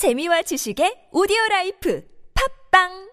재미와 지식의 오디오 라이프 팝빵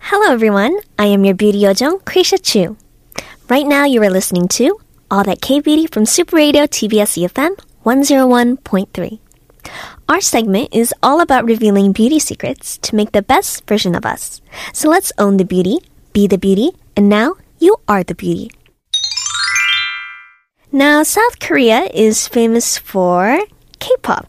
Hello, everyone. I am your beauty yojong, Krisha Chu. Right now, you are listening to All That K Beauty from Super Radio TBS EFM 101.3. Our segment is all about revealing beauty secrets to make the best version of us. So let's own the beauty, be the beauty, and now you are the beauty. Now, South Korea is famous for K-pop.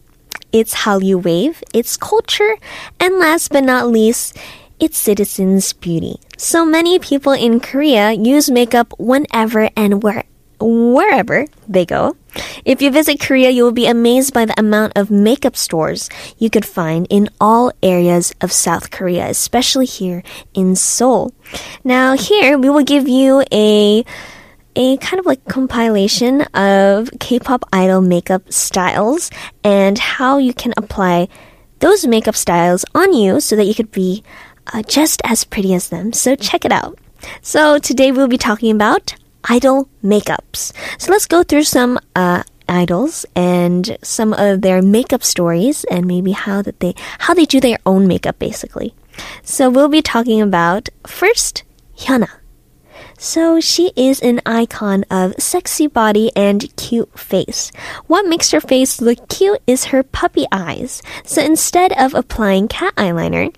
It's Hallyu Wave, its culture, and last but not least, its citizens' beauty. So many people in Korea use makeup whenever and where, wherever they go. If you visit Korea, you will be amazed by the amount of makeup stores you could find in all areas of South Korea, especially here in Seoul. Now, here we will give you a a kind of like compilation of K-pop idol makeup styles and how you can apply those makeup styles on you so that you could be uh, just as pretty as them. So check it out. So today we'll be talking about idol makeups. So let's go through some uh, idols and some of their makeup stories and maybe how that they how they do their own makeup basically. So we'll be talking about first Hyuna. So she is an icon of sexy body and cute face. What makes her face look cute is her puppy eyes. So instead of applying cat eyeliner,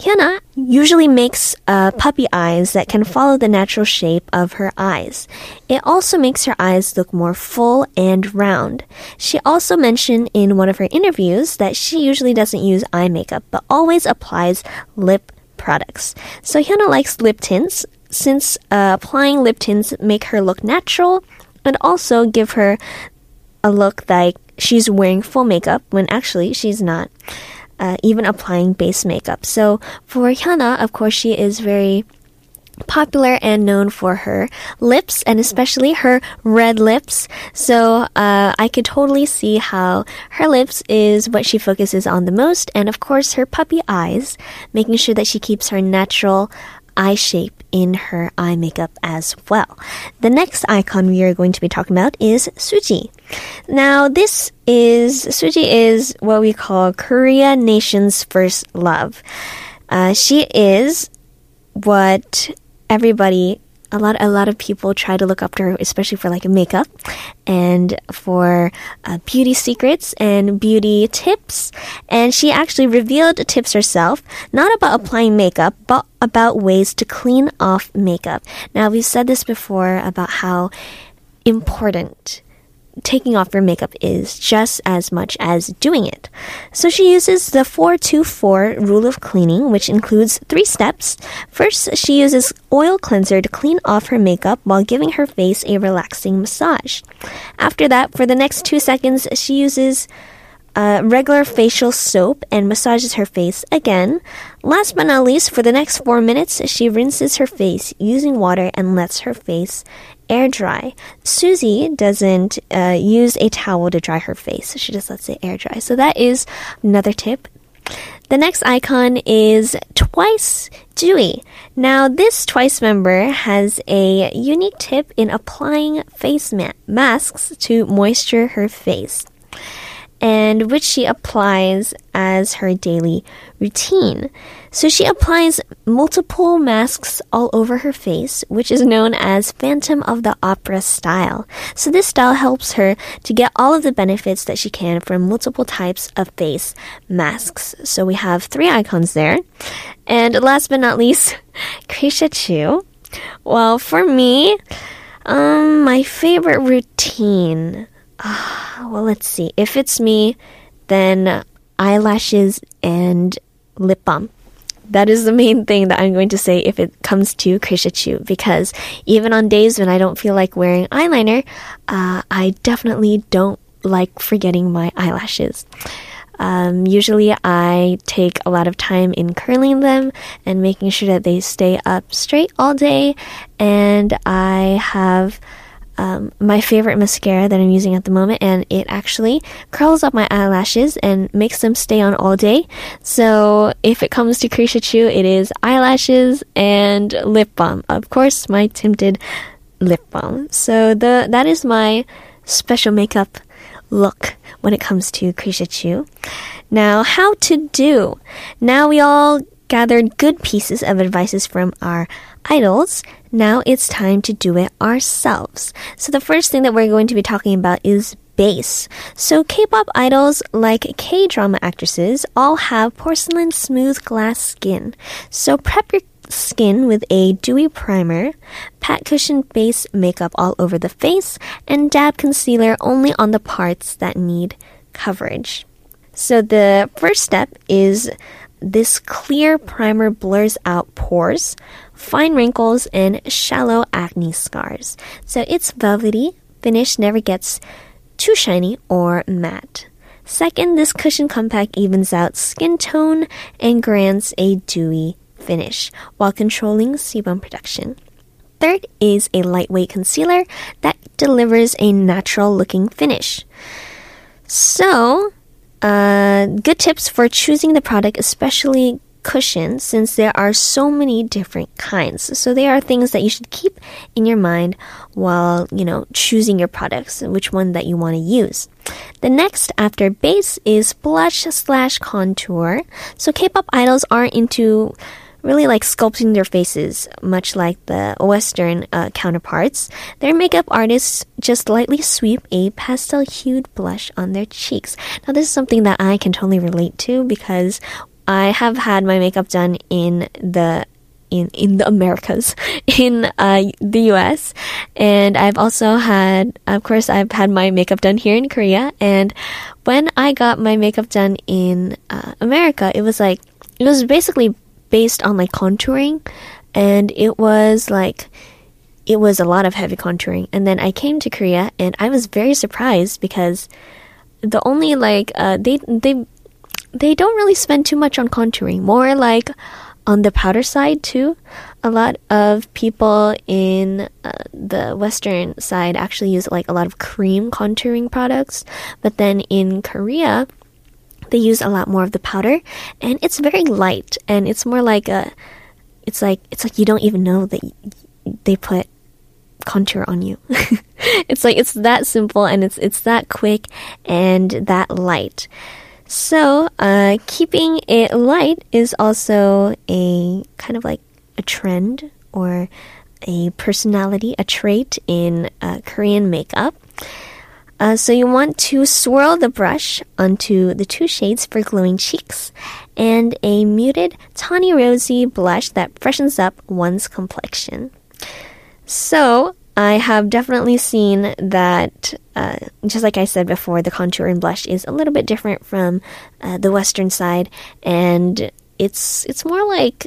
Hyuna usually makes uh, puppy eyes that can follow the natural shape of her eyes. It also makes her eyes look more full and round. She also mentioned in one of her interviews that she usually doesn't use eye makeup, but always applies lip products. So Hyuna likes lip tints since uh, applying lip tints make her look natural and also give her a look like she's wearing full makeup when actually she's not uh, even applying base makeup. So for Hyuna, of course, she is very popular and known for her lips and especially her red lips. So uh, I could totally see how her lips is what she focuses on the most, and of course her puppy eyes, making sure that she keeps her natural eye shape in her eye makeup as well. The next icon we are going to be talking about is Suji. Now, this is Suji is what we call Korea nation's first love. Uh, she is what everybody a lot a lot of people try to look up to her, especially for like makeup and for uh, beauty secrets and beauty tips. And she actually revealed tips herself, not about applying makeup, but about ways to clean off makeup. Now we've said this before about how important taking off your makeup is just as much as doing it. So she uses the 424 rule of cleaning, which includes three steps. First, she uses oil cleanser to clean off her makeup while giving her face a relaxing massage. After that, for the next two seconds, she uses uh, regular facial soap and massages her face again. Last but not least, for the next four minutes, she rinses her face using water and lets her face air dry. Suji doesn't uh, use a towel to dry her face. She just lets it air dry. So that is another tip. The next icon is Twice Tzuyu. Now, this Twice member has a unique tip in applying face ma- masks to moisture her face and which she applies as her daily routine. So she applies multiple masks all over her face, which is known as Phantom of the Opera style. So this style helps her to get all of the benefits that she can from multiple types of face masks. So we have three icons there. And last but not least, Krisha Chu. Well, for me, um, my favorite routine. Uh, well, let's see. If it's me, then eyelashes and lip balm. That is the main thing that I'm going to say if it comes to Krisha Chu because even on days when I don't feel like wearing eyeliner, uh, I definitely don't like forgetting my eyelashes. Um, usually, I take a lot of time in curling them and making sure that they stay up straight all day, and I have um, my favorite mascara that I'm using at the moment, and it actually curls up my eyelashes and makes them stay on all day. So if it comes to Krisha Chu, it is eyelashes and lip balm. Of course, my tinted lip balm. So the that is my special makeup look when it comes to Krisha Chu. Now, how to do? Now we all gathered good pieces of advices from our idols. Now it's time to do it ourselves. So the first thing that we're going to be talking about is base. So K-pop idols like K-drama actresses all have porcelain smooth glass skin. So prep your skin with a dewy primer, pat cushion base makeup all over the face, and dab concealer only on the parts that need coverage. So the first step is this clear primer blurs out pores, fine wrinkles, and shallow acne scars. So its velvety finish never gets too shiny or matte. Second, this cushion compact evens out skin tone and grants a dewy finish while controlling sebum production. Third is a lightweight concealer that delivers a natural looking finish. So, uh, good tips for choosing the product, especially cushions, since there are so many different kinds. So they are things that you should keep in your mind while, you know, choosing your products, and which one that you want to use. The next after base is blush slash contour. So K-pop idols are into really like sculpting their faces, much like the Western uh, counterparts. Their makeup artists just lightly sweep a pastel hued blush on their cheeks. Now, this is something that I can totally relate to because I have had my makeup done in the in in the Americas, in uh, the U.S., and I've also had, of course, I've had my makeup done here in Korea. And when I got my makeup done in uh, America, it was like it was basically based on like contouring, and it was like it was a lot of heavy contouring. And then I came to Korea, and I was very surprised because the only like uh, they they they don't really spend too much on contouring, more like on the powder side too. A lot of people in uh, the western side actually use like a lot of cream contouring products, but then in Korea they use a lot more of the powder and it's very light and it's more like a it's like it's like you don't even know that they put contour on you. it's like it's that simple and it's it's that quick and that light. So, uh, keeping it light is also a kind of like a trend or a personality, a trait in uh, Korean makeup. Uh, so you want to swirl the brush onto the two shades for glowing cheeks and a muted tawny rosy blush that freshens up one's complexion. So I have definitely seen that, uh, just like I said before, the contour and blush is a little bit different from uh, the western side, and it's it's more like,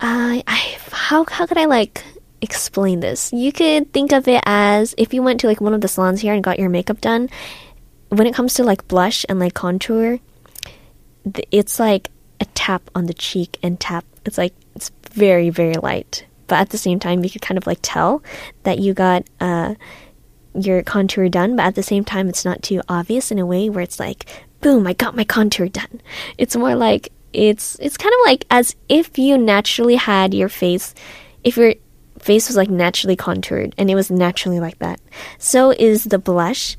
uh, I how how could I like explain this. You could think of it as if you went to like one of the salons here and got your makeup done. When it comes to like blush and like contour, it's like a tap on the cheek and tap. It's like it's very very light, but at the same time you could kind of like tell that you got uh your contour done, but at the same time it's not too obvious in a way where it's like boom, I got my contour done. It's more like it's it's kind of like as if you naturally had your face if you're face was like naturally contoured and it was naturally like that. So is the blush.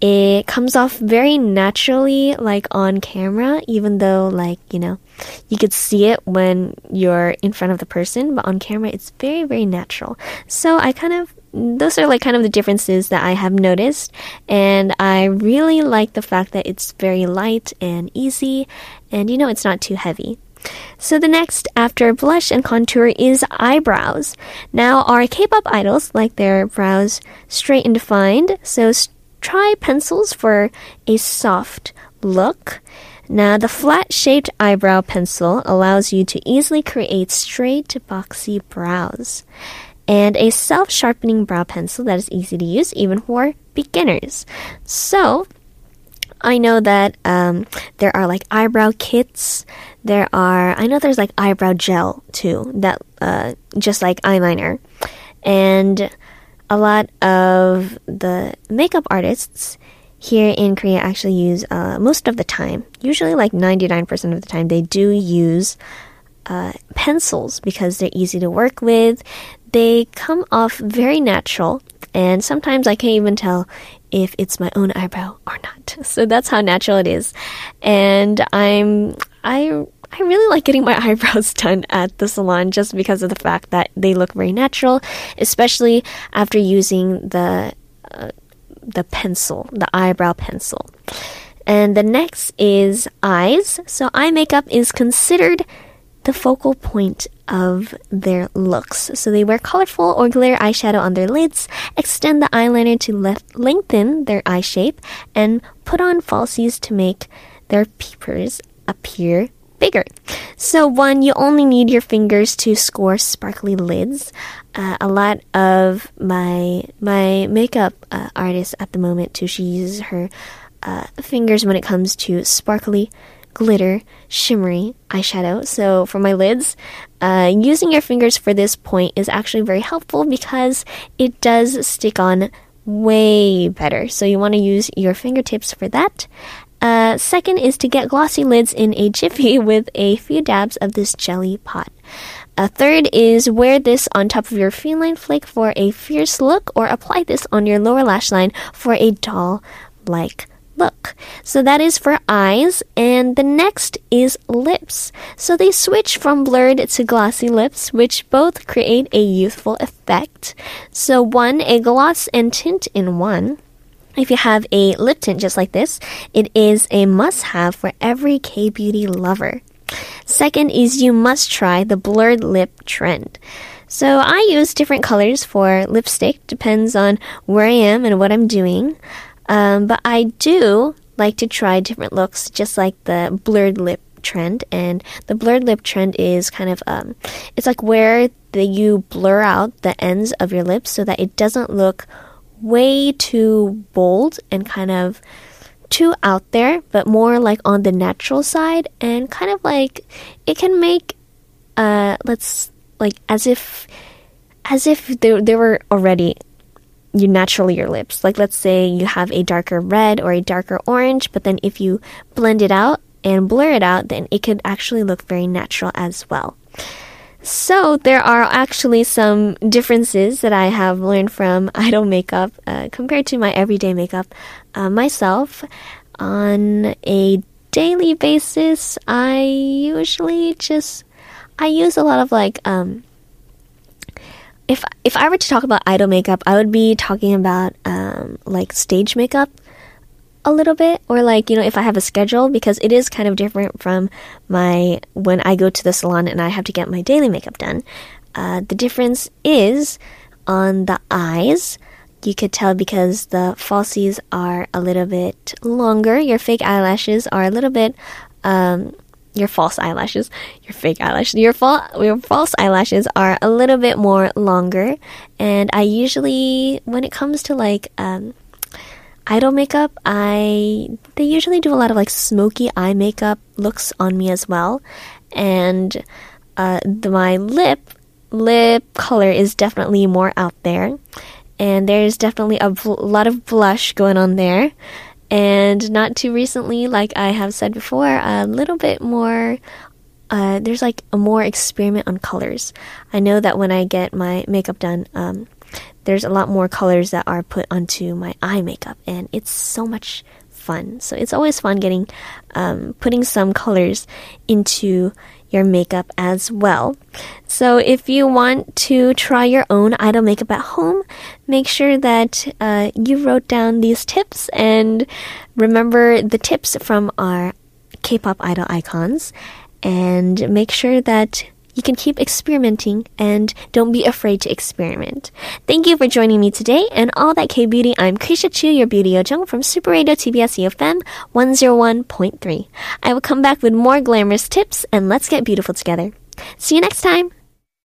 It comes off very naturally, like on camera, even though, like, you know, you could see it when you're in front of the person, but on camera, it's very, very natural. So I kind of those are like kind of the differences that I have noticed. And I really like the fact that it's very light and easy and you know, it's not too heavy. So the next after blush and contour is eyebrows. Now our K-pop idols like their brows straight and defined, so try pencils for a soft look. Now the flat-shaped eyebrow pencil allows you to easily create straight to boxy brows. And a self-sharpening brow pencil that is easy to use even for beginners. So I know that um, there are like eyebrow kits. There are, I know there's like eyebrow gel too, that uh, just like eyeliner. And a lot of the makeup artists here in Korea actually use uh, most of the time, usually like 99% of the time, they do use uh, pencils because they're easy to work with. They come off very natural, and sometimes I can't even tell if it's my own eyebrow or not. So that's how natural it is. And I'm, I, I really like getting my eyebrows done at the salon just because of the fact that they look very natural, especially after using the uh, the pencil, the eyebrow pencil. And the next is eyes. So eye makeup is considered the focal point of their looks. So they wear colorful or glitter eyeshadow on their lids, extend the eyeliner to lengthen their eye shape, and put on falsies to make their peepers appear bigger. So one, you only need your fingers to score sparkly lids. Uh, a lot of my my makeup uh, artist at the moment too, she uses her uh, fingers when it comes to sparkly glitter, shimmery eyeshadow. So for my lids, uh, using your fingers for this point is actually very helpful because it does stick on way better. So you want to use your fingertips for that. Uh, second is to get glossy lids in a jiffy with a few dabs of this jelly pot. A third is wear this on top of your feline flake for a fierce look, or apply this on your lower lash line for a doll like look. So that is for eyes, and the next is lips. So they switch from blurred to glossy lips, which both create a youthful effect. So one, a gloss and tint in one. If you have a lip tint just like this, it is a must have for every K beauty lover. Second is you must try the blurred lip trend. So I use different colors for lipstick, depends on where I am and what I'm doing. Um, but I do like to try different looks, just like the blurred lip trend. And the blurred lip trend is kind of um, it's like where the, you blur out the ends of your lips so that it doesn't look way too bold and kind of too out there, but more like on the natural side and kind of like it can make uh let's like as if as if there there were already you naturally your lips. Like let's say you have a darker red or a darker orange, but then if you blend it out and blur it out, then it could actually look very natural as well. So there are actually some differences that I have learned from idol makeup uh, compared to my everyday makeup uh, myself. On a daily basis, I usually just I use a lot of like um, if if I were to talk about idol makeup, I would be talking about um, like stage makeup a little bit or like you know if i have a schedule because it is kind of different from my when i go to the salon and i have to get my daily makeup done uh, the difference is on the eyes you could tell because the falsies are a little bit longer your fake eyelashes are a little bit um, your false eyelashes, your fake eyelashes, your, fa- your false eyelashes are a little bit more longer. And I usually, when it comes to like um, idol makeup, I they usually do a lot of like smoky eye makeup looks on me as well, and uh, the, my lip lip color is definitely more out there, and there's definitely a bl- lot of blush going on there, and not too recently, like I have said before, a little bit more. Uh, there's like a more experiment on colors. I know that when I get my makeup done, um, there's a lot more colors that are put onto my eye makeup, and it's so much fun. So it's always fun getting um, putting some colors into your makeup as well. So if you want to try your own idol makeup at home, make sure that uh, you wrote down these tips and remember the tips from our K-pop idol icons, and make sure that you can keep experimenting and don't be afraid to experiment. Thank you for joining me today and all that K Beauty. I'm Krisha Chu, your beauty yojung from Super Radio TBS EFM 101.3. I will come back with more glamorous tips and let's get beautiful together. See you next time.